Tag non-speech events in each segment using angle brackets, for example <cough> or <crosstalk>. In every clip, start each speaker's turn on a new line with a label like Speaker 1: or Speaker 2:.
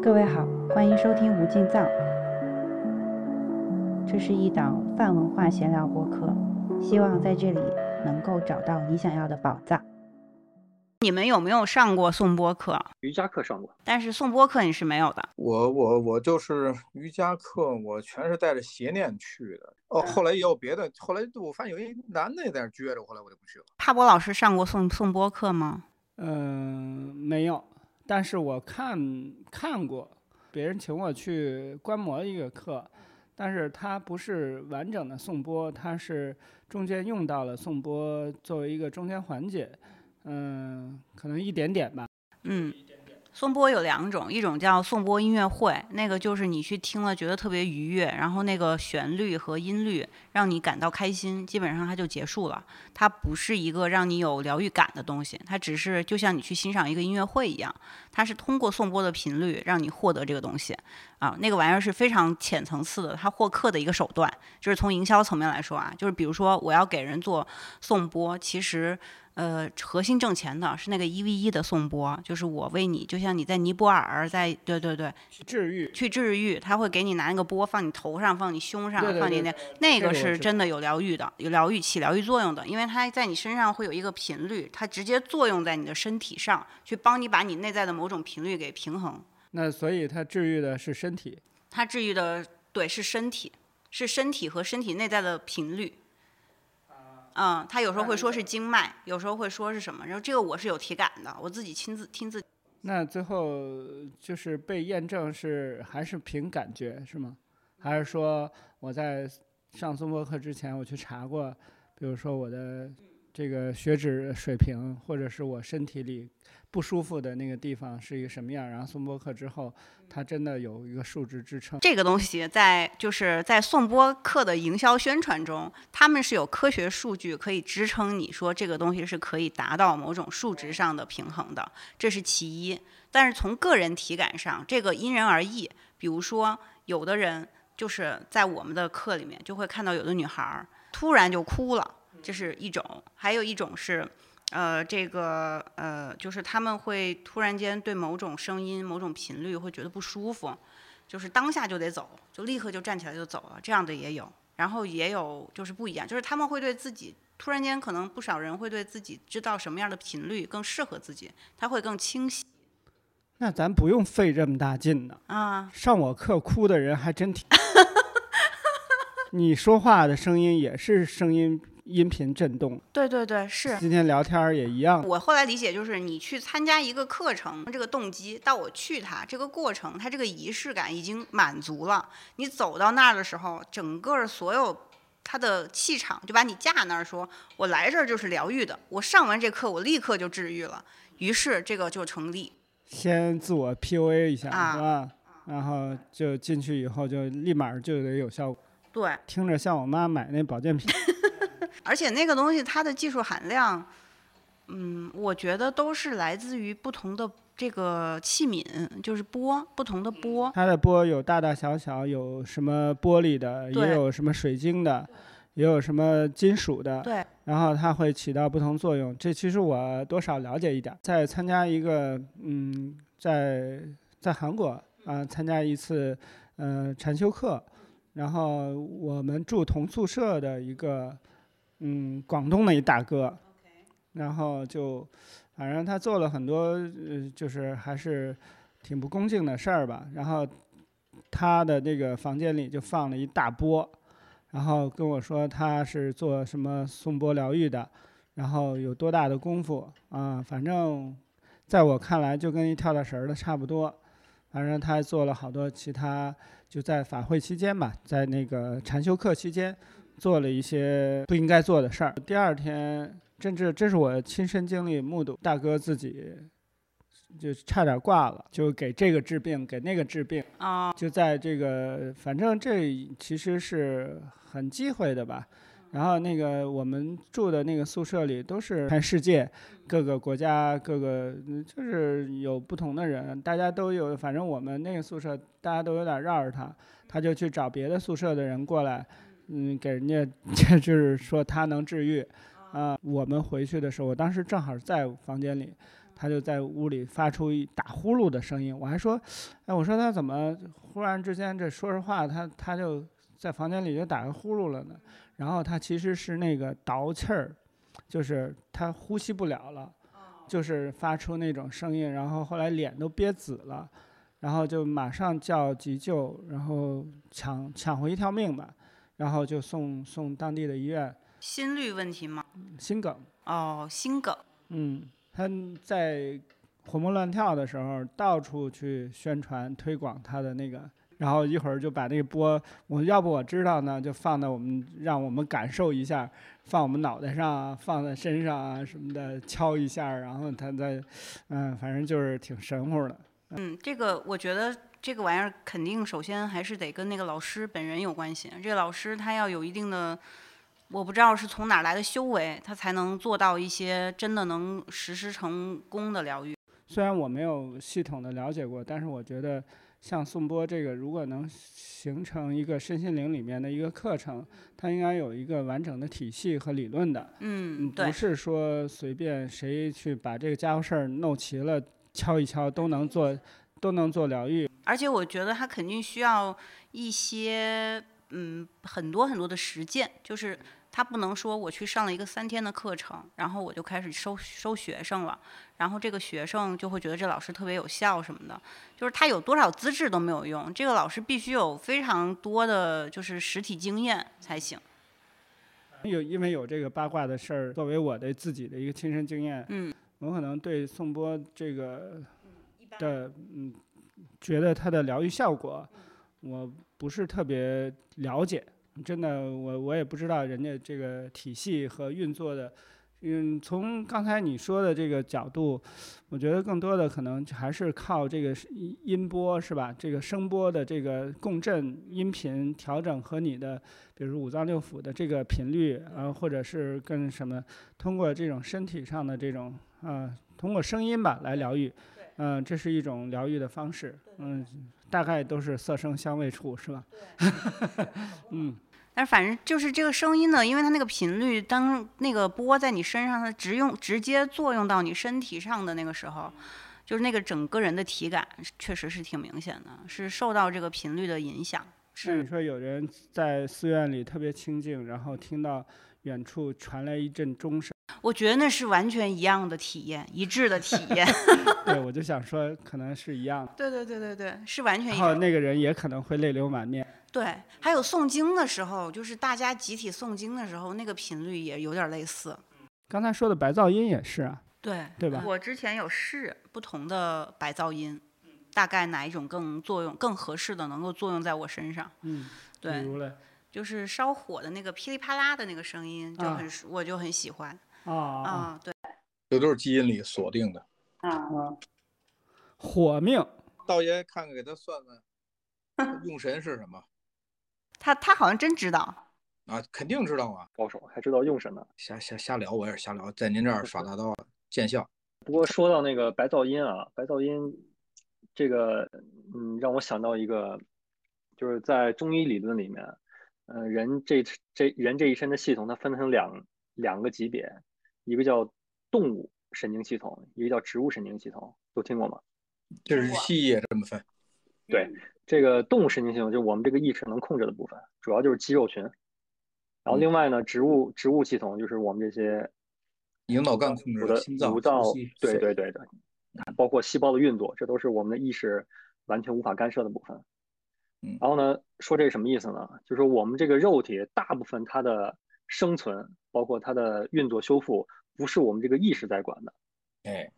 Speaker 1: 各位好，欢迎收听无尽藏。这是一档泛文化闲聊播客，希望在这里能够找到你想要的宝藏。
Speaker 2: 你们有没有上过颂钵课？
Speaker 3: 瑜伽课上过，
Speaker 2: 但是颂钵课你是没有的。
Speaker 4: 我我我就是瑜伽课，我全是带着邪念去的。哦，后来也有别的，后来我发现有一男的也在那撅着，后来我就不去了。
Speaker 2: 帕博老师上过颂颂钵课吗？
Speaker 5: 嗯，没有，但是我看看过，别人请我去观摩一个课，但是它不是完整的颂钵，它是中间用到了颂钵作为一个中间环节，嗯，可能一点点吧。
Speaker 2: 嗯，颂钵有两种，一种叫颂钵音乐会，那个就是你去听了觉得特别愉悦，然后那个旋律和音律让你感到开心，基本上它就结束了。它不是一个让你有疗愈感的东西，它只是就像你去欣赏一个音乐会一样，它是通过颂钵的频率让你获得这个东西啊。那个玩意儿是非常浅层次的，它获客的一个手段，就是从营销层面来说啊，就是比如说我要给人做颂钵，其实。呃，核心挣钱的是那个一 v 一的颂钵，就是我为你，就像你在尼泊尔，在对对对，
Speaker 5: 治愈
Speaker 2: 去治愈，他会给你拿那个钵放你头上，放你胸上，
Speaker 5: 对对
Speaker 2: 放你那那个是真的有疗愈的，有疗愈起疗愈作用的，因为它在你身上会有一个频率，它直接作用在你的身体上，去帮你把你内在的某种频率给平衡。
Speaker 5: 那所以它治愈的是身体。
Speaker 2: 它治愈的对是身体，是身体和身体内在的频率。嗯，他有时候会说是经脉，有时候会说是什么，然后这个我是有体感的，我自己亲自亲自。
Speaker 5: 那最后就是被验证是还是凭感觉是吗？还是说我在上松柏课之前我去查过，比如说我的这个血脂水平，或者是我身体里不舒服的那个地方是一个什么样，然后送播课之后，它真的有一个数值支撑。
Speaker 2: 这个东西在就是在颂钵课的营销宣传中，他们是有科学数据可以支撑你说这个东西是可以达到某种数值上的平衡的，这是其一。但是从个人体感上，这个因人而异。比如说，有的人就是在我们的课里面就会看到有的女孩突然就哭了，这是一种；还有一种是。呃，这个呃，就是他们会突然间对某种声音、某种频率会觉得不舒服，就是当下就得走，就立刻就站起来就走了，这样的也有。然后也有就是不一样，就是他们会对自己突然间可能不少人会对自己知道什么样的频率更适合自己，他会更清晰
Speaker 5: 那咱不用费这么大劲呢。
Speaker 2: 啊。
Speaker 5: 上我课哭的人还真挺。<laughs> 你说话的声音也是声音音频震动，
Speaker 2: 对对对，是。
Speaker 5: 今天聊天儿也一样。
Speaker 2: 我后来理解就是，你去参加一个课程，这个动机到我去它这个过程，它这个仪式感已经满足了。你走到那儿的时候，整个所有它的气场就把你架那儿，说我来这儿就是疗愈的。我上完这课，我立刻就治愈了。于是这个就成立。
Speaker 5: 先自我 PUA 一下，
Speaker 2: 啊
Speaker 5: 是吧？然后就进去以后就立马就得有效果，
Speaker 2: 对，
Speaker 5: 听着像我妈买那保健品。
Speaker 2: 而且那个东西它的技术含量，嗯，我觉得都是来自于不同的这个器皿，就是钵，不同的钵。
Speaker 5: 它的钵有大大小小，有什么玻璃的，也有什么水晶的，也有什么金属的。
Speaker 2: 对，
Speaker 5: 然后它会起到不同作用。这其实我多少了解一点儿。在参加一个，嗯，在在韩国啊、参加一次呃禅修课，然后我们住同宿舍的一个，嗯，广东的一大哥，然后就反正他做了很多，呃，就是还是挺不恭敬的事儿吧。然后他的那个房间里就放了一大波，然后跟我说他是做什么颂钵疗愈的，然后有多大的功夫啊？反正在我看来就跟一跳大神儿的差不多。反正他还做了好多其他，就在法会期间吧，在那个禅修课期间，做了一些不应该做的事儿。第二天，甚至这是我亲身经历目睹，大哥自己就差点挂了，就给这个治病，给那个治病。
Speaker 2: 啊、
Speaker 5: 就在这个，反正这其实是很忌讳的吧。然后那个我们住的那个宿舍里都是全世界各个国家各个，嗯就是有不同的人，大家都有。反正我们那个宿舍大家都有点绕着他，他就去找别的宿舍的人过来，嗯，给人家 <laughs> 就是说他能治愈。啊、我们回去的时候，我当时正好在房间里，他就在屋里发出一打呼噜的声音。我还说，哎，我说他怎么忽然之间这说实话，他他就在房间里就打个呼噜了呢？然后他其实是那个倒气儿，就是他呼吸不了了，就是发出那种声音，然后后来脸都憋紫了，然后就马上叫急救，然后抢抢回一条命吧，然后就送送当地的医院。
Speaker 2: 心率问题吗？
Speaker 5: 心梗。
Speaker 2: 哦，心梗。
Speaker 5: 嗯，他在活蹦乱跳的时候，到处去宣传推广他的那个，然后一会儿就把那个波，我要不我知道呢，就放到我们，让我们感受一下，放我们脑袋上啊，放在身上啊什么的，敲一下，然后他在，嗯，反正就是挺神乎的。
Speaker 2: 嗯，这个我觉得这个玩意儿肯定首先还是得跟那个老师本人有关系，这个老师他要有一定的。我不知道是从哪来的修为，他才能做到一些真的能实施成功的疗愈。
Speaker 5: 虽然我没有系统的了解过，但是我觉得像宋波这个，如果能形成一个身心灵里面的一个课程，它应该有一个完整的体系和理论的。
Speaker 2: 嗯，对。
Speaker 5: 不是说随便谁去把这个家伙事儿弄齐了，敲一敲都能做，都能做疗愈。
Speaker 2: 而且我觉得他肯定需要一些嗯很多很多的实践，就是。他不能说我去上了一个三天的课程，然后我就开始收收学生了，然后这个学生就会觉得这老师特别有效什么的，就是他有多少资质都没有用，这个老师必须有非常多的就是实体经验才行。
Speaker 5: 有因为有这个八卦的事儿，作为我的自己的一个亲身经验，
Speaker 2: 嗯，
Speaker 5: 我可能对宋波这个的嗯，觉得它的疗愈效果，我不是特别了解。真的，我我也不知道人家这个体系和运作的，嗯，从刚才你说的这个角度，我觉得更多的可能还是靠这个音波是吧？这个声波的这个共振音频调整和你的，比如五脏六腑的这个频率啊，或者是跟什么，通过这种身体上的这种啊，通过声音吧来疗愈，嗯，这是一种疗愈的方式，嗯，大概都是色声香味触是吧？<laughs> 嗯。
Speaker 2: 但反正就是这个声音呢，因为它那个频率，当那个波在你身上，它直用直接作用到你身体上的那个时候，就是那个整个人的体感确实是挺明显的，是受到这个频率的影响。
Speaker 5: 是你说有人在寺院里特别清静，然后听到远处传来一阵钟声，
Speaker 2: 我觉得那是完全一样的体验，一致的体验。<laughs>
Speaker 5: 对，我就想说可能是一样的。
Speaker 2: 对对对对对，是完全。
Speaker 5: 然后那个人也可能会泪流满面。
Speaker 2: 对，还有诵经的时候，就是大家集体诵经的时候，那个频率也有点类似。
Speaker 5: 刚才说的白噪音也是啊，
Speaker 2: 对
Speaker 5: 对吧？
Speaker 2: 我之前有试不同的白噪音，大概哪一种更作用更合适的，能够作用在我身上。
Speaker 5: 嗯，
Speaker 2: 对，
Speaker 5: 比如嘞，
Speaker 2: 就是烧火的那个噼里啪啦的那个声音，就很我就很喜欢。
Speaker 5: 啊
Speaker 2: 啊，对，
Speaker 4: 这都是基因里锁定的。
Speaker 2: 啊啊，
Speaker 5: 火命，
Speaker 4: 道爷看看给他算算，<laughs> 用神是什么？
Speaker 2: 他他好像真知道
Speaker 4: 啊，肯定知道啊，
Speaker 3: 高手还知道用神呢。
Speaker 4: 瞎瞎瞎聊，我也是瞎聊，在您这儿耍大刀见效。
Speaker 3: 不过说到那个白噪音啊，白噪音这个，嗯，让我想到一个，就是在中医理论里面，嗯，人这这人这一身的系统，它分成两两个级别，一个叫动物神经系统，一个叫植物神经系统，都听过吗？
Speaker 4: 这是西医也这么分。
Speaker 3: 对。这个动物神经系统就是我们这个意识能控制的部分，主要就是肌肉群。然后另外呢，植物植物系统就是我们这些
Speaker 4: 引导干控制的心脏、
Speaker 3: 对对对的，包括细胞的运作，这都是我们的意识完全无法干涉的部分。
Speaker 4: 嗯。
Speaker 3: 然后呢，说这什么意思呢？就是我们这个肉体大部分它的生存，包括它的运作修复，不是我们这个意识在管的。
Speaker 4: 哎。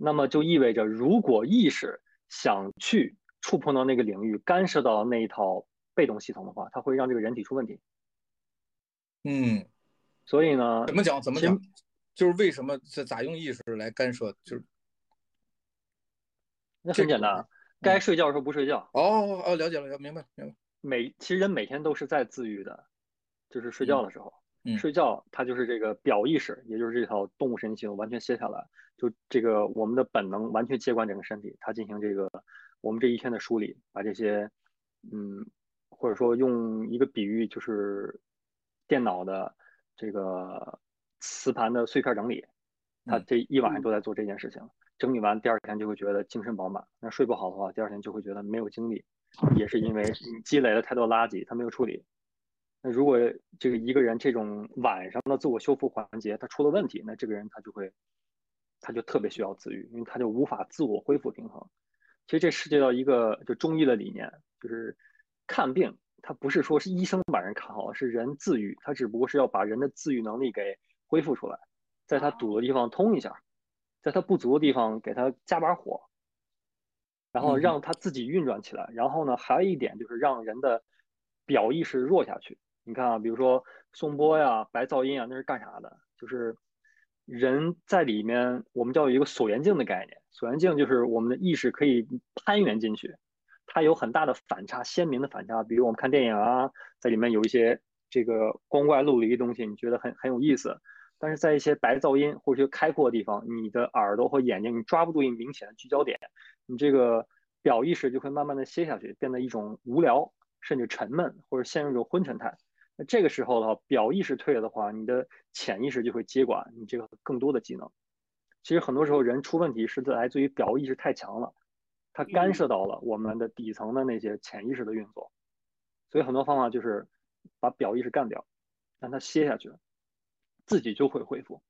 Speaker 3: 那么就意味着，如果意识想去触碰到那个领域，干涉到那一套被动系统的话，它会让这个人体出问题。
Speaker 4: 嗯，
Speaker 3: 所以呢，
Speaker 4: 怎么讲？怎么讲？就是为什么这咋用意识来干涉？就是
Speaker 3: 那很简单，该睡觉的时候不睡觉。
Speaker 4: 哦哦，了解了，明白明白。
Speaker 3: 每其实人每天都是在自愈的，就是睡觉的时候，睡觉它就是这个表意识，也就是这套动物神经系统完全歇下来，就这个我们的本能完全接管整个身体，它进行这个。我们这一天的梳理，把这些，嗯，或者说用一个比喻，就是电脑的这个磁盘的碎片整理，它这一晚上都在做这件事情，整理完第二天就会觉得精神饱满。那睡不好的话，第二天就会觉得没有精力，也是因为你积累了太多垃圾，它没有处理。那如果这个一个人这种晚上的自我修复环节他出了问题，那这个人他就会，他就特别需要自愈，因为他就无法自我恢复平衡。其实这涉及到一个就中医的理念，就是看病，他不是说是医生把人看好，是人自愈，他只不过是要把人的自愈能力给恢复出来，在他堵的地方通一下，在他不足的地方给他加把火，然后让他自己运转起来。然后呢，还有一点就是让人的表意识弱下去。你看啊，比如说颂钵呀、白噪音啊，那是干啥的？就是人在里面，我们叫一个锁元镜的概念。锁元镜就是我们的意识可以攀援进去，它有很大的反差，鲜明的反差。比如我们看电影啊，在里面有一些这个光怪陆离的东西，你觉得很很有意思。但是在一些白噪音或者开阔的地方，你的耳朵和眼睛你抓不住一明显的聚焦点，你这个表意识就会慢慢的歇下去，变得一种无聊甚至沉闷，或者陷入一种昏沉态。那这个时候的话，表意识退了的话，你的潜意识就会接管你这个更多的技能。其实很多时候人出问题是来自于表意识太强了，它干涉到了我们的底层的那些潜意识的运作。所以很多方法就是把表意识干掉，让它歇下去，自己就会恢复。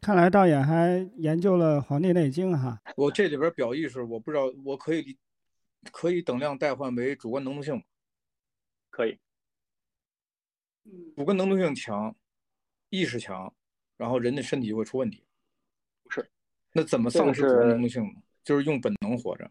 Speaker 5: 看来导演还研究了《黄帝内经》哈。
Speaker 4: 我这里边表意识，我不知道我可以可以等量代换为主观能动性吗？
Speaker 3: 可以。
Speaker 4: 主观能动性强，意识强，然后人的身体就会出问题。
Speaker 3: 不是，
Speaker 4: 那怎么丧失主观能动性呢？就是用本能活着，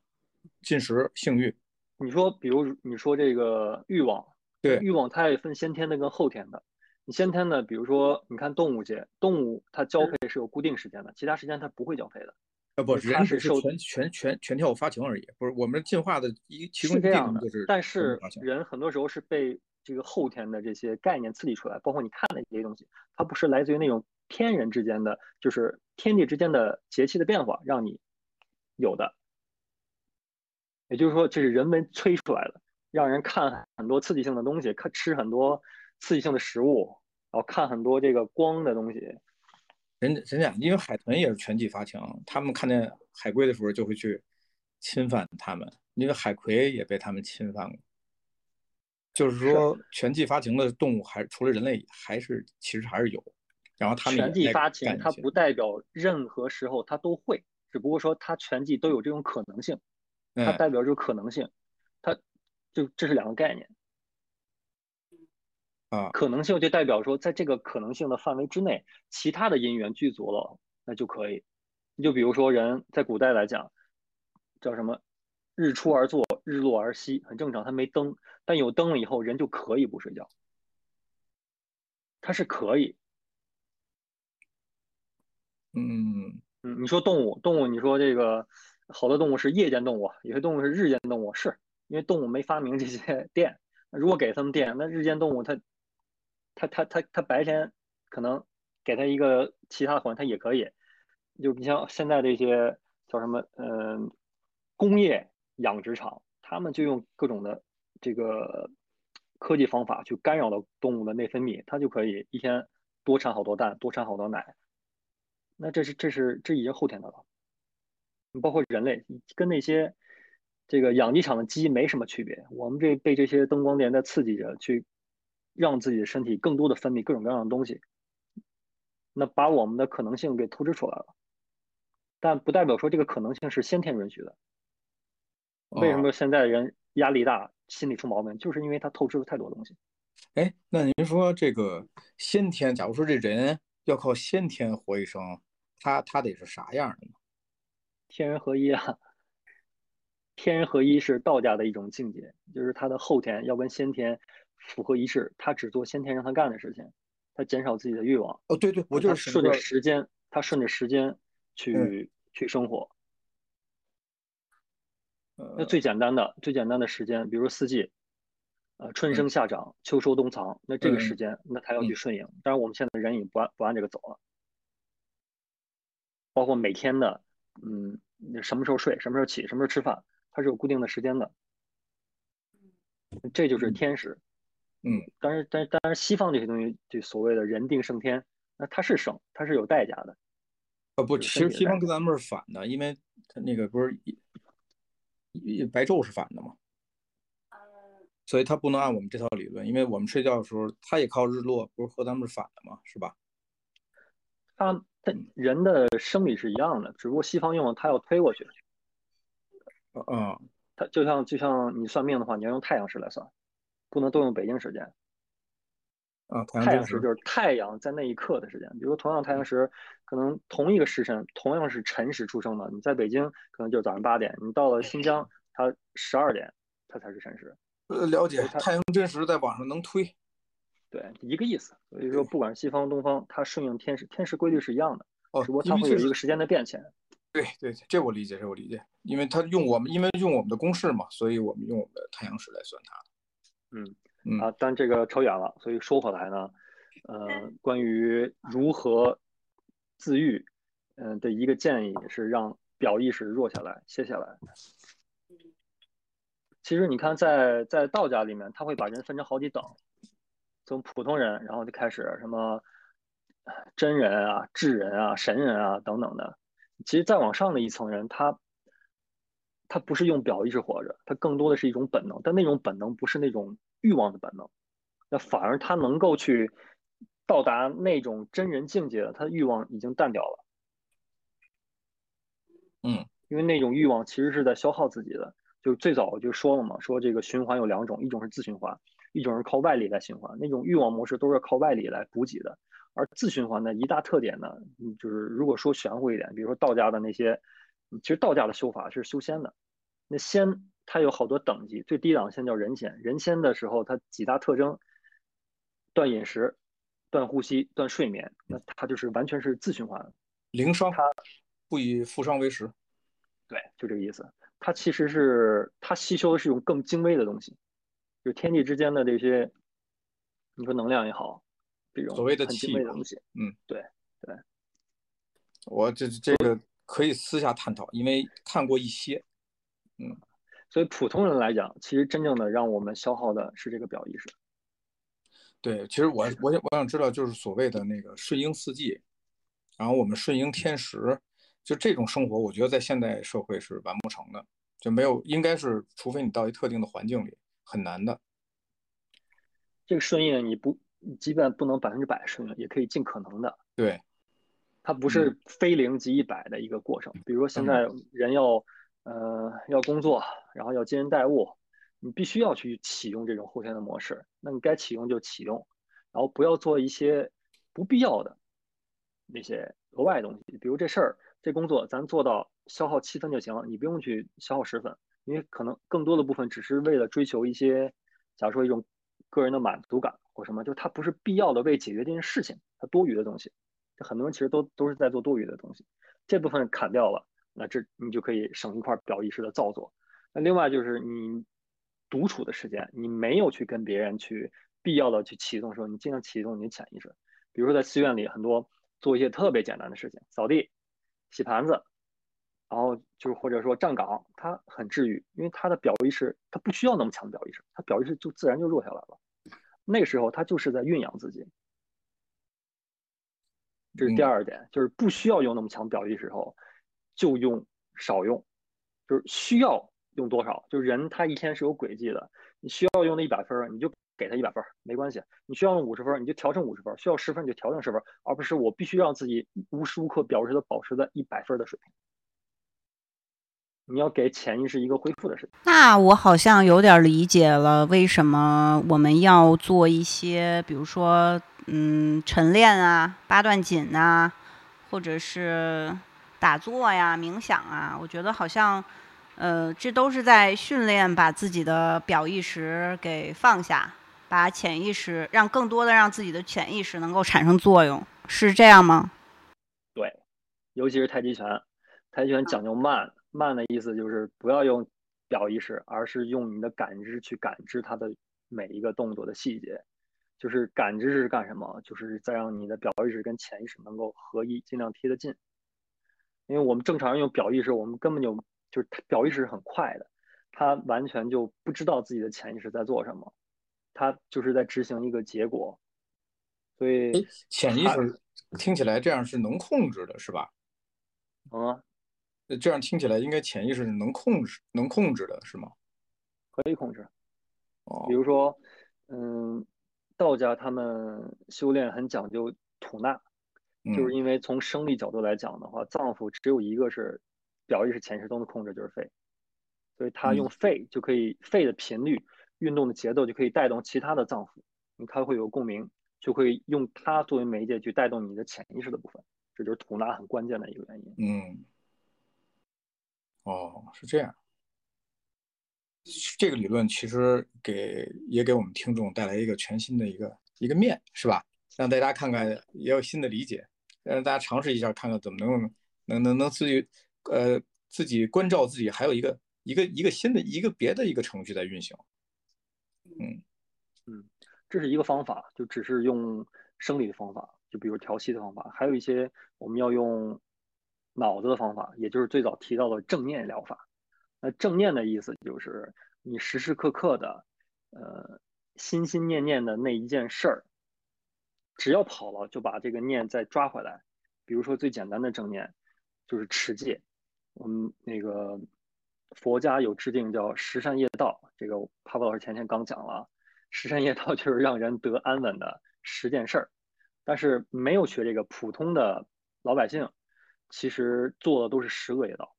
Speaker 4: 进食、性欲。
Speaker 3: 你说，比如你说这个欲望，
Speaker 4: 对
Speaker 3: 欲望，它也分先天的跟后天的。你先天的，比如说，你看动物界，动物它交配是有固定时间的，其他时间它不会交配的。
Speaker 4: 呃，不，人
Speaker 3: 是受
Speaker 4: 全全全全跳发情而已。不是，我们进化的一其中
Speaker 3: 是这样的
Speaker 4: 就，是，
Speaker 3: 但是人很多时候是被这个后天的这些概念刺激出来，包括你看的这些东西，它不是来自于那种天人之间的，就是天地之间的节气的变化让你有的。也就是说，这是人为催出来的，让人看很多刺激性的东西，看吃很多刺激性的食物，然后看很多这个光的东西。
Speaker 4: 人人家因为海豚也是全体发情，他们看见海龟的时候就会去侵犯它们，因为海葵也被他们侵犯过。就是说，全季发情的动物还除了人类，还是其实还是有。然后它们
Speaker 3: 全季发情，它不代表任何时候它都会，只不过说它全季都有这种可能性，它
Speaker 4: 嗯
Speaker 3: 代表这种可能性，它就这是两个概念。
Speaker 4: 啊，
Speaker 3: 可能性就代表说，在这个可能性的范围之内，其他的因缘具足了，那就可以。你就比如说，人在古代来讲，叫什么？日出而作，日落而息，很正常。它没灯，但有灯了以后，人就可以不睡觉。它是可以。
Speaker 4: 嗯，
Speaker 3: 嗯，你说动物，动物，你说这个好多动物是夜间动物，有些动物是日间动物，是因为动物没发明这些 <laughs> 电。如果给他们电，那日间动物它，它它它它白天可能给它一个其他的环境，它也可以。就你像现在这些叫什么，嗯、工业养殖场，他们就用各种的这个科技方法去干扰到动物的内分泌，它就可以一天多产好多蛋，多产好多奶。那这是这是这已经后天的了。包括人类跟那些这个养鸡场的鸡没什么区别，我们这被这些灯光电在刺激着，去让自己的身体更多的分泌各种各样的东西，那把我们的可能性给透支出来了。但不代表说这个可能性是先天允许的。为什么现在人压力大、心理出毛病，就是因为他透支了太多东西。
Speaker 4: 哎，那您说这个先天，假如说这人要靠先天活一生，他他得是啥样的呢？
Speaker 3: 天人合一啊，天人合一是道家的一种境界，就是他的后天要跟先天符合一致，他只做先天让他干的事情，他减少自己的欲望。
Speaker 4: 哦，对对，我就是顺着
Speaker 3: 时间，他顺着时间去、去生活。那
Speaker 4: 呃
Speaker 3: 最简单的、最简单的时间，比如四季，呃，春生夏长，秋收冬藏，那这个时
Speaker 4: 嗯
Speaker 3: 间，那他要去
Speaker 4: 嗯
Speaker 3: 顺应。当然，我们现在人已经不按不按这个走了，包括每天的，嗯，你什么时候睡，什么时候起，什么时候吃饭，它是有固定的时间的。这就是
Speaker 4: 嗯
Speaker 3: 天时。
Speaker 4: 嗯，
Speaker 3: 但是，但当然，西方这些东西，就所谓的人定胜天，那它是胜，它是有代价的。
Speaker 4: 呃不，其实西方跟咱们是反的，因为它那个不是白昼是反的嘛，所以它不能按我们这套理论，因为我们睡觉的时候，它也靠日落，不是和咱们是反的嘛，是吧？
Speaker 3: 它它人的生理是一样的，只不过西方用了它要推过去，
Speaker 4: 嗯嗯，
Speaker 3: 它就像就像你算命的话，你要用太阳时来算，不能都用北京时间。
Speaker 4: 啊，太
Speaker 3: 太
Speaker 4: 阳
Speaker 3: 时就是太阳在那一刻的时间，比如说同样太阳时，可能同一个时辰，同样是辰时出生的，你在北京可能就是早上八点，你到了新疆，它十二点，它才是辰时，
Speaker 4: 呃了解太阳真实在网上能推，
Speaker 3: 对，一个意思。所以说，不管是西方东方，它顺应天时，天时规律是一样的，
Speaker 4: 哦
Speaker 3: 只不过它会有一个时间的变迁。
Speaker 4: 对对，这我理解，这我理解，因为它用我们，因为用我们的公式嘛，所以我们用我们的太阳时来算它。
Speaker 3: 嗯啊，但这个扯远了，所以说回来呢，呃，关于如何自愈，嗯、的一个建议是让表意识弱下来、歇下来。其实你看在，在道家里面，他会把人分成好几等，从普通人，然后就开始什么真人啊、智人啊、神人啊等等的。其实再往上的一层人，他他不是用表意识活着，他更多的是一种本能，但那种本能不是那种欲望的本能，那反而他能够去到达那种真人境界的，他的欲望已经淡掉了。
Speaker 4: 嗯，
Speaker 3: 因为那种欲望其实是在消耗自己的。就最早我就说了嘛，说这个循环有两种，一种是自循环，一种是靠外力来循环。那种欲望模式都是靠外力来补给的，而自循环的一大特点呢，嗯就是如果说玄乎一点，比如说道家的那些，嗯其实道家的修法是修仙的，那仙它有好多等级，最低档先叫人仙，人仙的时候它几大特征，断饮食、断呼吸、断睡眠，那它就是完全是自循环。
Speaker 4: 零伤
Speaker 3: 它，
Speaker 4: 不以负伤为食。
Speaker 3: 对，就这个意思。它其实是它吸收的是一种更精微的东西，就天地之间的这些，你说能量也好，这种
Speaker 4: 所谓的
Speaker 3: 很精微的东西。
Speaker 4: 嗯，
Speaker 3: 对对，
Speaker 4: 我这这个可以私下探讨，因为看过一些。
Speaker 3: 所以普通人来讲，其实真正的让我们消耗的是这个表意识。
Speaker 4: 对，其实我我想我想知道，就是所谓的那个顺应四季，然后我们顺应天时，就这种生活，我觉得在现代社会是完不成的，就没有应该是，除非你到一特定的环境里，很难的。
Speaker 3: 这个顺应你不，即便不能百分之百顺应，也可以尽可能的。
Speaker 4: 对，
Speaker 3: 它不是非零即一百的一个过程。比如说现在人要呃要工作，然后要接人待物，你必须要去启用这种后天的模式。那你该启用就启用，然后不要做一些不必要的那些额外的东西。比如这事儿这工作咱做到消耗七分就行了，你不用去消耗十分，因为可能更多的部分只是为了追求一些，假如说一种个人的满足感或什么，就它不是必要的为解决这件事情，它多余的东西。很多人其实都都是在做多余的东西，这部分砍掉了，那这你就可以省一块表意识的造作。那另外就是你独处的时间，你没有去跟别人去必要的去启动的时候，你尽量启动你的潜意识。比如说在寺院里，很多做一些特别简单的事情，扫地、洗盘子，然后就是或者说站岗，它很治愈，因为它的表意识它不需要那么强的表意识，它表意识就自然就弱下来了。那个时候他就是在酝养自己。这是第二点，就是不需要用那么强表意识时候，就用少用，就是需要用多少，就是人他一天是有轨迹的，你需要用那一百分，你就给他一百分，没关系；你需要用五十分，你就调成五十分；需要十分，你就调整十分，而不是我必须让自己无时无刻表示的保持在一百分的水平。你要给潜意识一个恢复的时间。
Speaker 2: 那我好像有点理解了，为什么我们要做一些，比如说，嗯，晨练啊、八段锦啊，或者是打坐呀、冥想啊。我觉得好像，呃，这都是在训练把自己的表意识给放下，把潜意识让更多的让自己的潜意识能够产生作用，是这样吗？
Speaker 3: 对，尤其是太极拳，太极拳讲究慢。慢的意思就是不要用表意识，而是用你的感知去感知它的每一个动作的细节。就是感知是干什么？就是在让你的表意识跟潜意识能够合一，尽量贴得近。因为我们正常人用表意识，我们根本就就是表意识是很快的，他完全就不知道自己的潜意识在做什么，他就是在执行一个结果。所以
Speaker 4: 潜意识听起来这样是能控制的，是吧？
Speaker 3: 能啊，
Speaker 4: 这样听起来应该潜意识是能控制、能控制的，是吗？
Speaker 3: 可以控制。
Speaker 4: 哦
Speaker 3: 比，如说，嗯，道家他们修炼很讲究吐纳，就是
Speaker 4: 嗯
Speaker 3: 因为从生理角度来讲的话，脏腑只有一个是表意识、潜意识都能控制，就是肺。所以它用
Speaker 4: 嗯
Speaker 3: 肺就可以，肺的频率、运动的节奏就可以带动其他的脏腑，你它会有共鸣，就会用它作为媒介去带动你的潜意识的部分，这就是吐纳很关键的一个原因。
Speaker 4: 嗯，哦，是这样。这个理论其实给也给我们听众带来一个全新的一个一个面，是吧？让大家看看也有新的理解，让大家尝试一下，看看怎么能能能能自己呃自己关照自己，还有一个一个一个新的一个别的一个程序在运行。
Speaker 3: 嗯嗯这是一个方法，就只是用生理的方法，就比如调息的方法，还有一些我们要用脑子的方法，也就是最早提到的正念疗法。那正念的意思就是你时时刻刻的，呃，心心念念的那一件事儿，只要跑了，就把这个念再抓回来。比如说最简单的正念就是持戒，我们那个佛家有制定叫十善业道，这个帕布老师前天刚讲了。十善业道 <laughs> 就是让人得安稳的十件事儿，但是没有学这个普通的老百姓，其实做的都是十恶业道，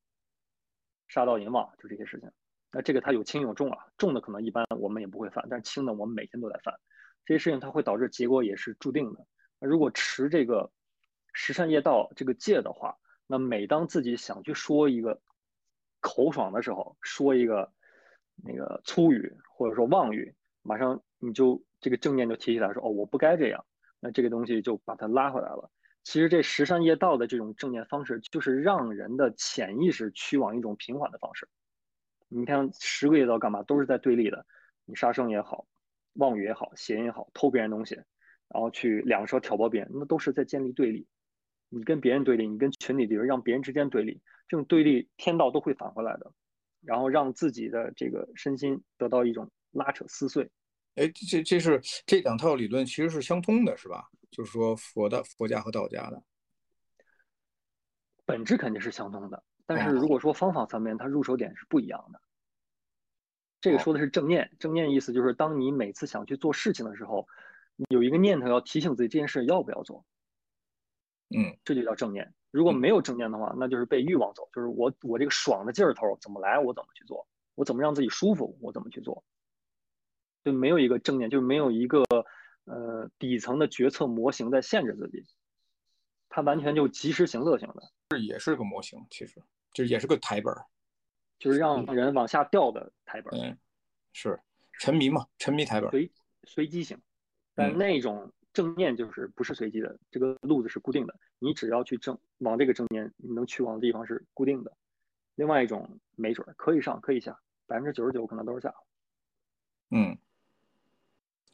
Speaker 3: 杀盗淫妄就这些事情。那这个它有轻有重啊，重的可能一般我们也不会犯，但是轻的我们每天都在犯。这些事情它会导致结果也是注定的。那如果持这个十善业道这个戒的话，那每当自己想去说一个口爽的时候，说一个那个粗语或者说妄语。马上你就这个正念就提起来说哦，我不该这样，那这个东西就把它拉回来了。其实这十善业道的这种正念方式，就是让人的潜意识趋往一种平缓的方式。你看十个业道干嘛？都是在对立的。你杀生也好，妄语也好，邪淫也好，偷别人东西，然后去两舌挑拨别人，那都是在建立对立。你跟别人对立，你跟群体对立，让别人之间对立，这种对立天道都会返回来的，然后让自己的这个身心得到一种拉扯撕碎。
Speaker 4: 哎，这这是这两套理论其实是相通的，是吧？就是说佛的佛家和道家的
Speaker 3: 本质肯定是相通的，但是如果说方法层面，它入手点是不一样的。这个说的是正念，正念意思就是当你每次想去做事情的时候，有一个念头要提醒自己这件事要不要做，
Speaker 4: 嗯，
Speaker 3: 这就叫正念。如果没有正念的话，那就是被欲望走，就是我我这个爽的劲儿头怎么来，我怎么去做，我怎么让自己舒服，我怎么去做。就没有一个正念，就没有一个呃底层的决策模型在限制自己，它完全就及时行乐型的，
Speaker 4: 这也是个模型，其实就也是个台本，
Speaker 3: 就是让人往下掉的台本。
Speaker 4: 嗯，是沉迷嘛，沉迷台本，
Speaker 3: 随随机性，但那种正念就是不是随机的，这个路子是固定的，你只要去正往这个正念，你能去往的地方是固定的。另外一种没准可以上可以下，百分之九十九可能都是下。
Speaker 4: 嗯。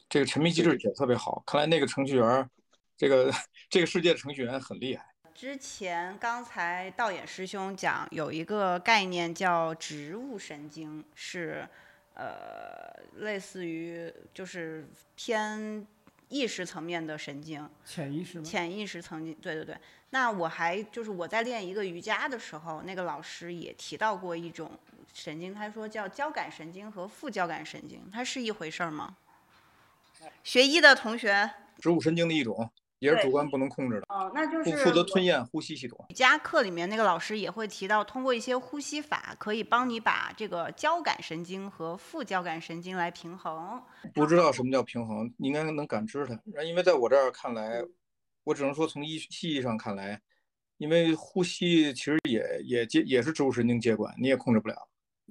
Speaker 4: 这个沉迷机制也特别好，看来那个程序员，这个这个世界的程序员很厉害。
Speaker 2: 之前刚才道演师兄讲有一个概念叫植物神经，是呃类似于就是偏意识层面的神经，
Speaker 5: 潜意识吗？
Speaker 2: 潜意识层面，对对对。那我还就是我在练一个瑜伽的时候，那个老师也提到过一种神经，他说叫交感神经和副交感神经，它是一回事儿吗？学医的同学，
Speaker 4: 植物神经的一种，也是主观不能控制的。
Speaker 2: 哦，那就是
Speaker 4: 负责吞咽呼吸系统。
Speaker 2: 瑜伽课里面那个老师也会提到，通过一些呼吸法，可以帮你把这个交感神经和副交感神经来平衡。
Speaker 4: 不知道什么叫平衡，应该能感知它。因为在我这儿看来，我只能说从医西医上看来，因为呼吸其实也也接也是植物神经接管，你也控制不了。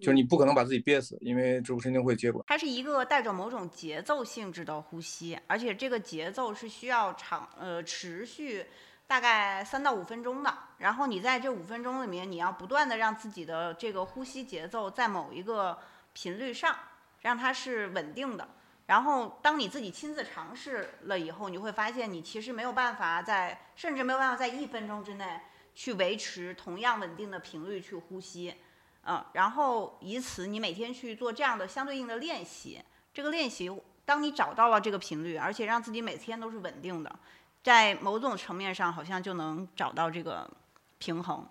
Speaker 4: 就是你不可能把自己憋死，因为植物神经会接管。
Speaker 2: 它是一个带着某种节奏性质的呼吸，而且这个节奏是需要长呃持续大概三到五分钟的。然后你在这五分钟里面，你要不断的让自己的这个呼吸节奏在某一个频率上，让它是稳定的。然后当你自己亲自尝试了以后，你会发现你其实没有办法在，甚至没有办法在一分钟之内去维持同样稳定的频率去呼吸。嗯，然后以此你每天去做这样的相对应的练习，这个练习，当你找到了这个频率，而且让自己每天都是稳定的，在某种层面上好像就能找到这个平衡。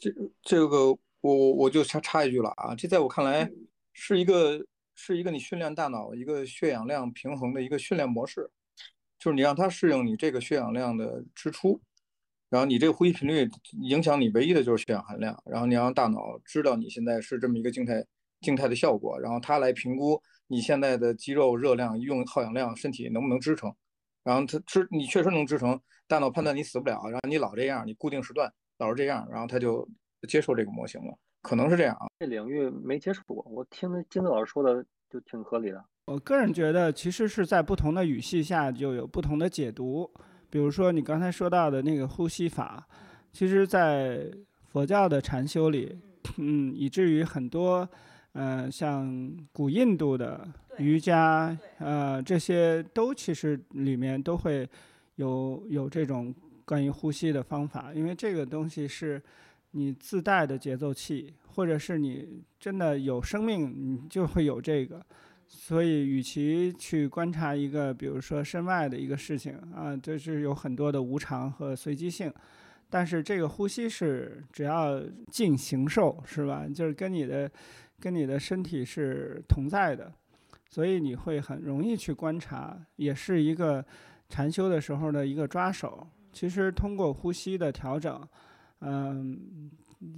Speaker 4: 这这个我我我就插插一句了啊，这在我看来是一个是一个你训练大脑一个血氧量平衡的一个训练模式，就是你让它适应你这个血氧量的支出，然后你这个呼吸频率影响你唯一的就是血氧含量，然后你让大脑知道你现在是这么一个静态静态的效果，然后它来评估你现在的肌肉热量用耗氧量身体能不能支撑，然后它支你确实能支撑，大脑判断你死不了，然后你老这样，你固定时段。老是这样，然后它就接受这个模型了，可能是这样啊。
Speaker 3: 这领域没接触过，我听金子老师说的就挺合理的。
Speaker 5: 我个人觉得，其实是在不同的语系下就有不同的解读。比如说你刚才说到的那个呼吸法，其实，在佛教的禅修里，嗯，以至于很多，呃，像古印度的瑜伽，呃，这些都其实里面都会有有这种。关于呼吸的方法，因为这个东西是你自带的节奏器，或者是你真的有生命，你就会有这个。所以，与其去观察一个，比如说身外的一个事情啊，就是有很多的无常和随机性。但是这个呼吸是只要静行受，是吧？就是跟你的跟你的身体是同在的，所以你会很容易去观察，也是一个禅修的时候的一个抓手。其实通过呼吸的调整，嗯，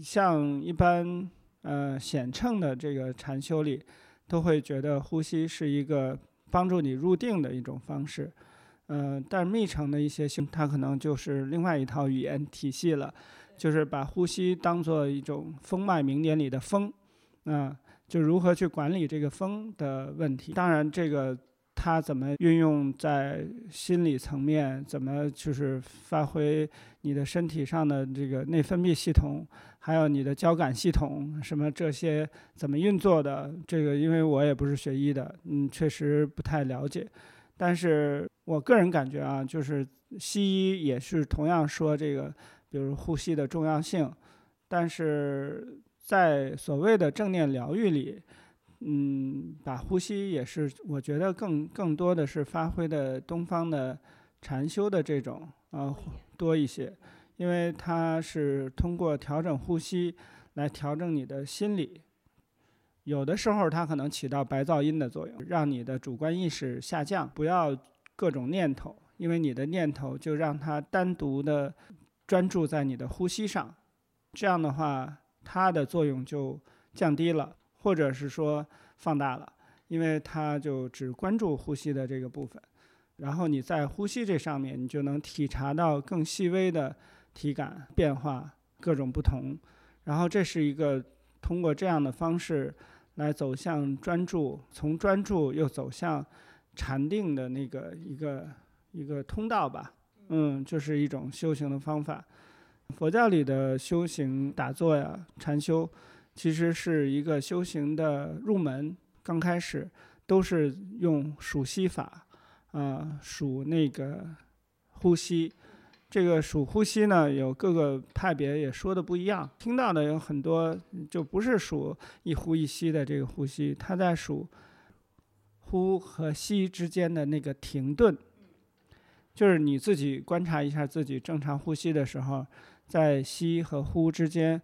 Speaker 5: 像一般呃显称的这个禅修里，都会觉得呼吸是一个帮助你入定的一种方式，嗯，但是密乘的一些修，它可能就是另外一套语言体系了，就是把呼吸当做一种风脉名点里的风，啊，就如何去管理这个风的问题。当然这个。它怎么运用在心理层面？怎么就是发挥你的身体上的这个内分泌系统，还有你的交感系统，什么这些怎么运作的？这个因为我也不是学医的，嗯，确实不太了解。但是我个人感觉啊，就是西医也是同样说这个，比如呼吸的重要性，但是在所谓的正念疗愈里。嗯，把呼吸也是，我觉得更更多的是发挥的东方的禅修的这种呃多一些，因为它是通过调整呼吸来调整你的心理，有的时候它可能起到白噪音的作用，让你的主观意识下降，不要各种念头，因为你的念头就让它单独的专注在你的呼吸上，这样的话它的作用就降低了。或者是说放大了，因为它就只关注呼吸的这个部分，然后你在呼吸这上面，你就能体察到更细微的体感变化，各种不同。然后这是一个通过这样的方式来走向专注，从专注又走向禅定的那个一个一个通道吧。嗯，就是一种修行的方法。佛教里的修行打坐呀，禅修。其实是一个修行的入门，刚开始都是用数息法，啊，数那个呼吸。这个数呼吸呢，有各个派别也说的不一样。听到的有很多，就不是数一呼一吸的这个呼吸，它在数呼和吸之间的那个停顿，就是你自己观察一下自己正常呼吸的时候，在吸和呼之间。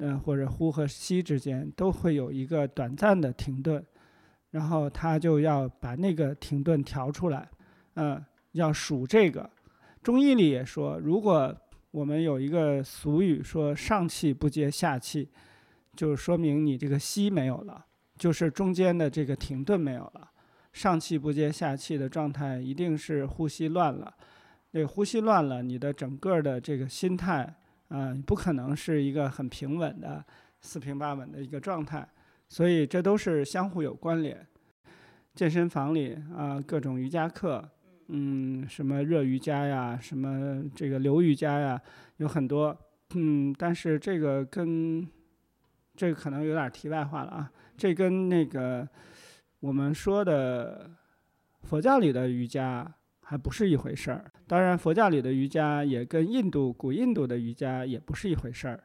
Speaker 5: 嗯，或者呼和吸之间都会有一个短暂的停顿，然后他就要把那个停顿调出来，嗯，要数这个。中医里也说，如果我们有一个俗语说上气不接下气，就说明你这个吸没有了，就是中间的这个停顿没有了。上气不接下气的状态，一定是呼吸乱了。那呼吸乱了，你的整个的这个心态。嗯，不可能是一个很平稳的四平八稳的一个状态，所以这都是相互有关联。健身房里啊，各种瑜伽课，嗯，什么热瑜伽呀，什么这个流瑜伽呀，有很多。嗯，但是这个跟这个可能有点题外话了啊，这跟那个我们说的佛教里的瑜伽。还不是一回事儿。当然，佛教里的瑜伽也跟印度古印度的瑜伽也不是一回事儿，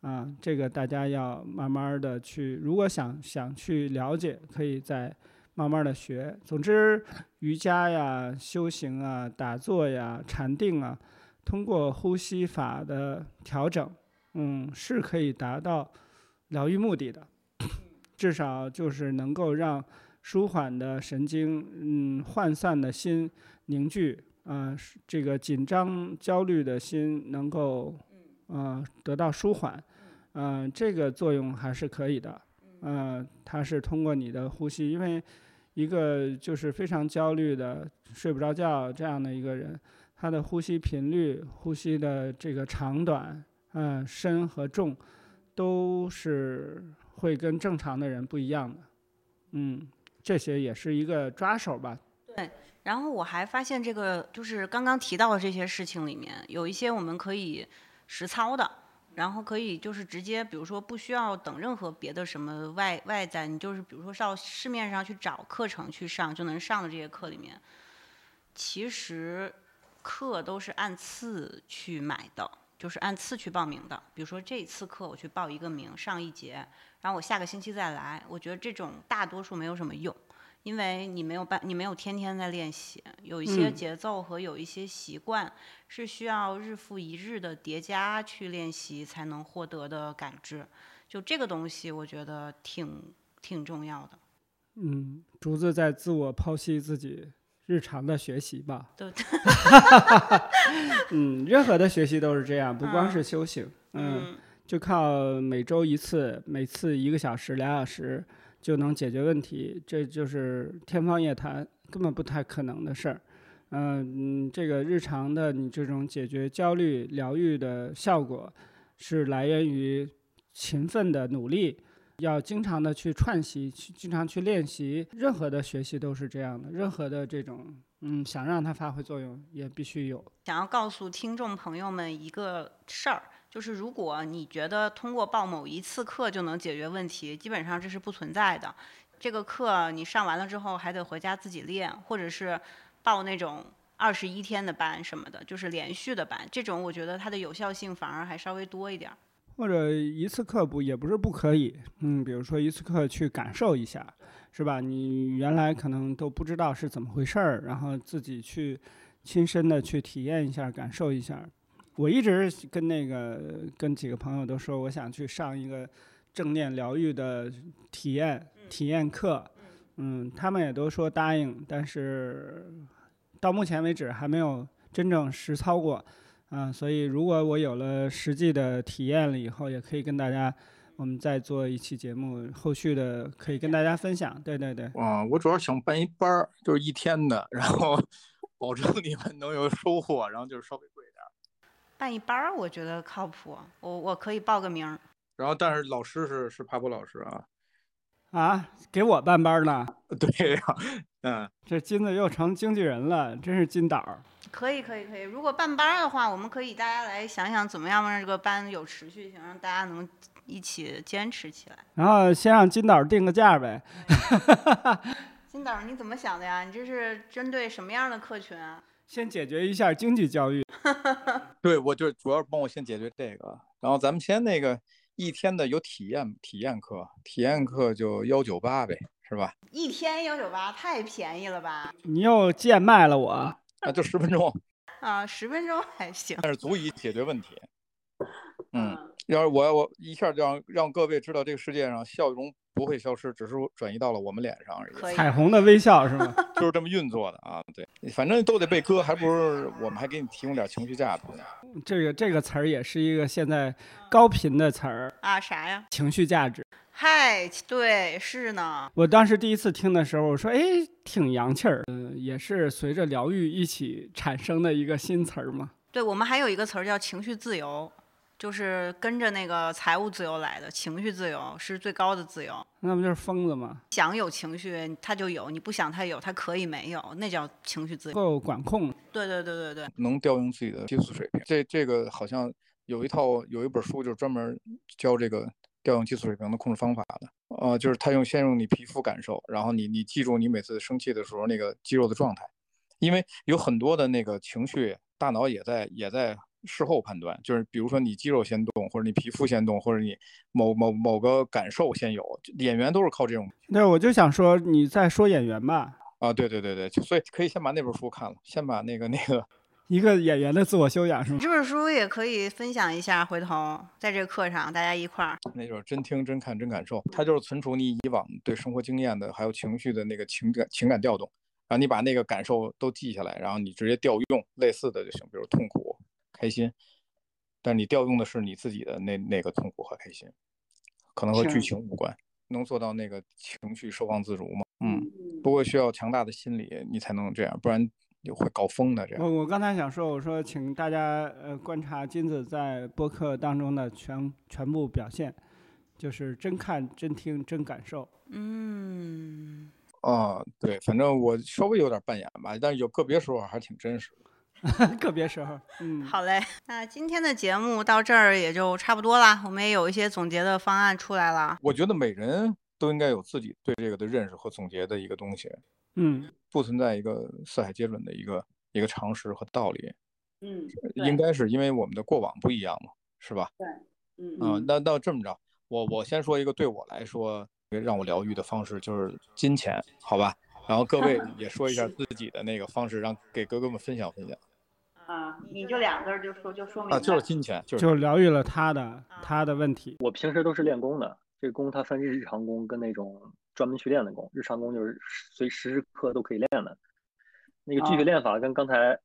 Speaker 5: 啊，这个大家要慢慢的去。如果想想去了解，可以在慢慢的学。总之，瑜伽呀、修行啊、打坐呀、禅定啊，通过呼吸法的调整，嗯，是可以达到疗愈目的的，至少就是能够让舒缓的神经，嗯，涣散的心凝聚，啊、是这个紧张焦虑的心能够，呃，得到舒缓，嗯、这个作用还是可以的，嗯、它是通过你的呼吸，因为一个就是非常焦虑的睡不着觉这样的一个人，他的呼吸频率、呼吸的这个长短，嗯、深和重，都是会跟正常的人不一样的。嗯，这些也是一个抓手吧。
Speaker 2: 对然后我还发现这个就是刚刚提到的这些事情里面，有一些我们可以实操的，然后可以就是直接，比如说不需要等任何别的什么外外在，你就是比如说到市面上去找课程去上就能上的这些课里面，其实课都是按次去买的，就是按次去报名的。比如说这次课我去报一个名上一节，然后我下个星期再来，我觉得这种大多数没有什么用。因为你没有办，你没有天天在练习，有一些
Speaker 5: 嗯
Speaker 2: 节奏和有一些习惯是需要日复一日的叠加去练习才能获得的感知。就这个东西，我觉得挺挺重要的。
Speaker 5: 嗯，竹子在自我剖析自己日常的学习吧。
Speaker 2: 对，<laughs>
Speaker 5: 嗯，任何的学习都是这样，不光
Speaker 2: 嗯
Speaker 5: 是修行。嗯，
Speaker 2: 嗯，
Speaker 5: 就靠每周一次，每次一个小时、两小时就能解决问题，这就是天方夜谭，根本不太可能的事儿。嗯，这个日常的你这种解决焦虑、疗愈的效果，是来源于勤奋的努力，要经常的去串习，去经常去练习。任何的学习都是这样的，任何的这种嗯，想让它发挥作用，也必须有。
Speaker 2: 想要告诉听众朋友们一个事儿，就是如果你觉得通过报某一次课就能解决问题，基本上这是不存在的。这个课你上完了之后还得回家自己练，或者是报那种二十一天的班什么的，就是连续的班。这种我觉得它的有效性反而还稍微多一点。
Speaker 5: 或者一次课不也不是不可以，嗯，比如说一次课去感受一下，是吧？你原来可能都不知道是怎么回事儿，然后自己去亲身的去体验一下，感受一下。我一直跟那个跟几个朋友都说，我想去上一个正念疗愈的体验体验课，嗯，他们也都说答应，但是到目前为止还没有真正实操过。啊，所以如果我有了实际的体验了以后，也可以跟大家，我们再做一期节目，后续的可以跟大家分享。对对对，
Speaker 4: 啊，我主要想办一班儿，就是一天的，然后 <laughs> 保证你们能有收获，然后就是稍微贵。
Speaker 2: 办一班儿，我觉得靠谱，我我可以报个名儿。
Speaker 4: 然后，但是老师是是帕普老师啊，
Speaker 5: 啊，给我办班呢，
Speaker 4: 对呀、嗯，
Speaker 5: 这金子又成经纪人了，真是金导儿。
Speaker 2: 可以可以可以，如果办班儿的话，我们可以大家来想想怎么样让这个班有持续性，让大家能一起坚持起来。
Speaker 5: 然后先让金导定个价呗。<laughs>
Speaker 2: 金导，你怎么想的呀？你这是针对什么样的客群啊？
Speaker 5: 先解决一下经济教育。<laughs>
Speaker 4: 对，我就主要是帮我先解决这个，然后咱们先那个一天的有体验体验课，体验课就幺九八呗，是吧？
Speaker 2: 一天幺九八，太便宜了吧？
Speaker 5: 你又贱卖了我。<laughs>
Speaker 4: 啊，就十分钟，
Speaker 2: 啊，十分钟还行。
Speaker 4: 但是足以解决问题。<laughs> 嗯，要是我我一下就让让各位知道，这个世界上笑容不会消失，只是转移到了我们脸上而已，
Speaker 5: 彩虹的微笑是吗？<laughs>
Speaker 4: 就是这么运作的啊。对，反正都得被割，还不如我们还给你提供点情绪价值呢。
Speaker 5: 这个这个词儿也是一个现在高频的词儿，
Speaker 2: 啊，啥呀？
Speaker 5: 情绪价值。
Speaker 2: 嗨，对，是呢。
Speaker 5: 我当时第一次听的时候，我说：“哎，挺洋气儿。”嗯，也是随着疗愈一起产生的一个新词儿嘛。
Speaker 2: 对我们还有一个词儿叫情绪自由，就是跟着那个财务自由来的。情绪自由是最高的自由，
Speaker 5: 那不就是疯子吗？
Speaker 2: 想有情绪他就有，你不想他有，他可以没有，那叫情绪自由。
Speaker 5: 够管控。
Speaker 2: 对对对对对，
Speaker 4: 能调用自己的激素水平。这这个好像有一套有一本书，就是专门教这个调用激素水平的控制方法的。呃，就是他用先用你皮肤感受，然后你你记住你每次生气的时候那个肌肉的状态，因为有很多的那个情绪，大脑也在也在事后判断，就是比如说你肌肉先动，或者你皮肤先动，或者你某某某个感受先有。演员都是靠这种
Speaker 5: 那，我就想说你在说演员吧，
Speaker 4: 啊，对对对对，就所以可以先把那本书看了，先把那个那个 <laughs>
Speaker 5: 一个演员的自我修养是吗？
Speaker 2: 这本书也可以分享一下，回头在这个课上大家一块儿。
Speaker 4: 那就是真听、真看、真感受，它就是存储你以往对生活经验的，还有情绪的那个情感情感调动，然后你把那个感受都记下来，然后你直接调用类似的就行，比如痛苦、开心，但你调用的是你自己的那那个痛苦和开心，可能和剧情无关，能做到那个情绪收放自如吗？嗯，不过需要强大的心理，你才能这样，不然你会搞疯的。这样，
Speaker 5: 我我刚才想说，我说请大家呃观察金子在播客当中的全全部表现，就是真看、真听、真感受。
Speaker 2: 嗯，
Speaker 4: 啊，对，反正我稍微有点扮演吧，但是有个别时候还挺真实。<laughs>
Speaker 5: 个别时候，嗯，
Speaker 2: 好嘞。那今天的节目到这儿也就差不多了，我们也有一些总结的方案出来了。
Speaker 4: 我觉得每人。都应该有自己对这个的认识和总结的一个东西，
Speaker 5: 嗯，
Speaker 4: 不存在一个四海皆准的一个一个常识和道理，
Speaker 2: 嗯，
Speaker 4: 应该是因为我们的过往不一样嘛，是吧？
Speaker 2: 对，嗯
Speaker 4: 嗯，那那这么着，我我先说一个对我来说让我疗愈的方式，就是金钱，好吧？然后各位 <laughs> 也说一下自己的那个方式，让给哥哥们分享分享。
Speaker 2: 啊，你就两个就说就说明啊，
Speaker 4: 就是金钱，就
Speaker 5: 就疗愈了他的他的问题。
Speaker 3: 我平时都是练功的。这功它分日常功跟那种专门去练的功。日常功就是随时时刻都可以练的。那个具体练法跟刚才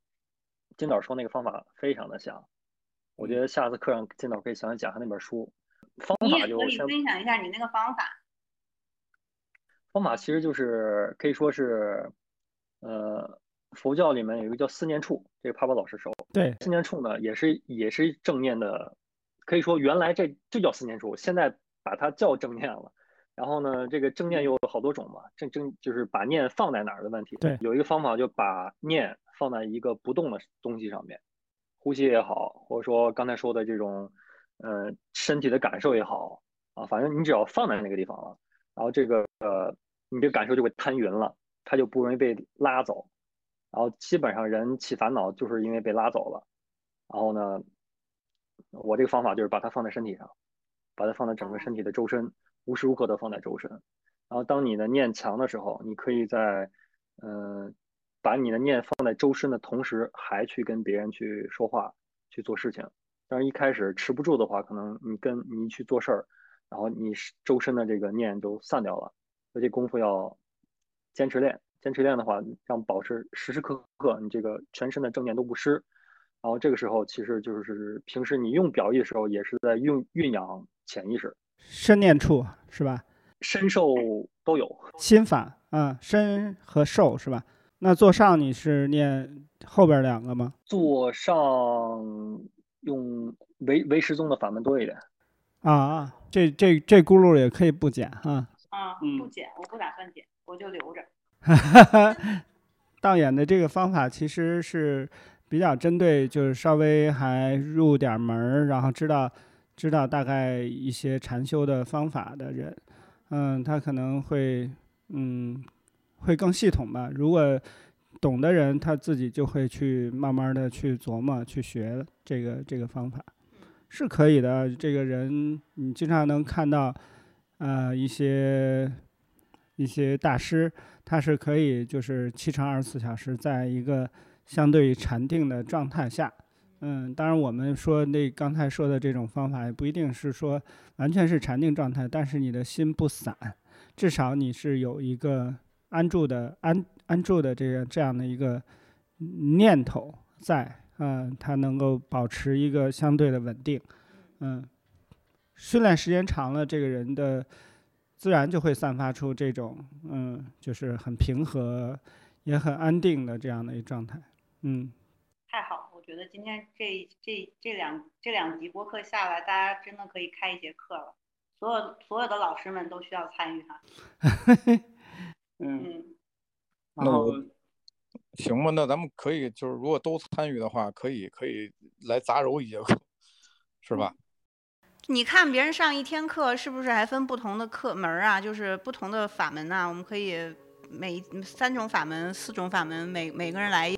Speaker 3: 金导说那个方法非常的像。我觉得下次课上金导可以详细讲下那本书。方法就
Speaker 2: 可以分享一下你那个方法。
Speaker 3: 方法其实就是可以说是，呃，佛教里面有一个叫四念处，这个帕帕老师说。
Speaker 5: 对。
Speaker 3: 四念处呢，也是也是正念的，可以说原来这就叫四念处，现在。把它叫正念了，然后呢，这个正念又有好多种嘛，正正就是把念放在哪儿的问题。
Speaker 5: 对，
Speaker 3: 有一个方法就把念放在一个不动的东西上面，呼吸也好，或者说刚才说的这种，呃，身体的感受也好啊，反正你只要放在那个地方了，然后这个呃，你这感受就会摊匀了，它就不容易被拉走。然后基本上人起烦恼就是因为被拉走了。然后呢，我这个方法就是把它放在身体上。把它放在整个身体的周身，无时无刻的放在周身。然后当你的念强的时候，你可以在，嗯，把你的念放在周身的同时，还去跟别人去说话、去做事情。但是一开始持不住的话，可能你跟你去做事儿，然后你周身的这个念就散掉了。所以这功夫要坚持练，坚持练的话，让保持时时刻刻你这个全身的正念都不失。然后这个时候，其实就是平时你用表意的时候，也是在用蕴养潜意识。
Speaker 5: 身念处是吧？
Speaker 3: 身受都有。
Speaker 5: 心法啊，身和受是吧？那坐上你是念后边两个吗？
Speaker 3: 坐上用唯唯识宗的法门多一点。
Speaker 5: 啊啊，这这这轱辘也可以不剪啊。
Speaker 2: 啊，不剪，我不打算剪，我就留着。<laughs>
Speaker 5: 道演的这个方法其实是。比较针对就是稍微还入点门儿，然后知道知道大概一些禅修的方法的人，嗯，他可能会嗯会更系统吧。如果懂的人，他自己就会去慢慢的去琢磨去学这个这个方法，是可以的。这个人你经常能看到，呃，一些一些大师，它是可以就是七乘二十四小时在一个。相对禅定的状态下，嗯，当然我们说那刚才说的这种方法也不一定是说完全是禅定状态，但是你的心不散，至少你是有一个安住的安安住的这个这样的一个念头在，嗯，它能够保持一个相对的稳定，嗯，训练时间长了，这个人的自然就会散发出这种嗯，就是很平和也很安定的这样的一个状态。嗯，
Speaker 2: 太好，我觉得今天这这这两这两集播客下来，大家真的可以开一节课了。所有所有的老师们都需要参与哈。<laughs>
Speaker 5: 嗯，
Speaker 4: 那我行吧，那咱们可以就是如果都参与的话，可以可以来杂糅一节课，是吧？
Speaker 2: 你看别人上一天课，是不是还分不同的课门啊？就是不同的法门呐？我们可以每三种法门、四种法门，每每个人来。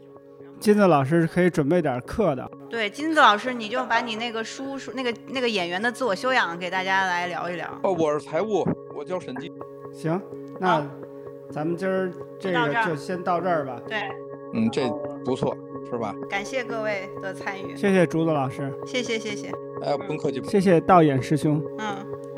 Speaker 5: 金子老师可以准备点课的。
Speaker 2: 对，金子老师，你就把你那个书书那个那个演员的自我修养给大家来聊一聊。
Speaker 4: 哦，我是财务，我叫沈记。
Speaker 5: 行，那咱们今儿这个就先到这儿吧。
Speaker 2: 对，
Speaker 4: 嗯，这不错。是吧？
Speaker 6: 感谢各位的参与，
Speaker 5: 谢谢竹子老师，
Speaker 6: 谢谢谢谢，
Speaker 4: 哎，不用客气。
Speaker 5: 谢谢道演师兄。
Speaker 6: 嗯。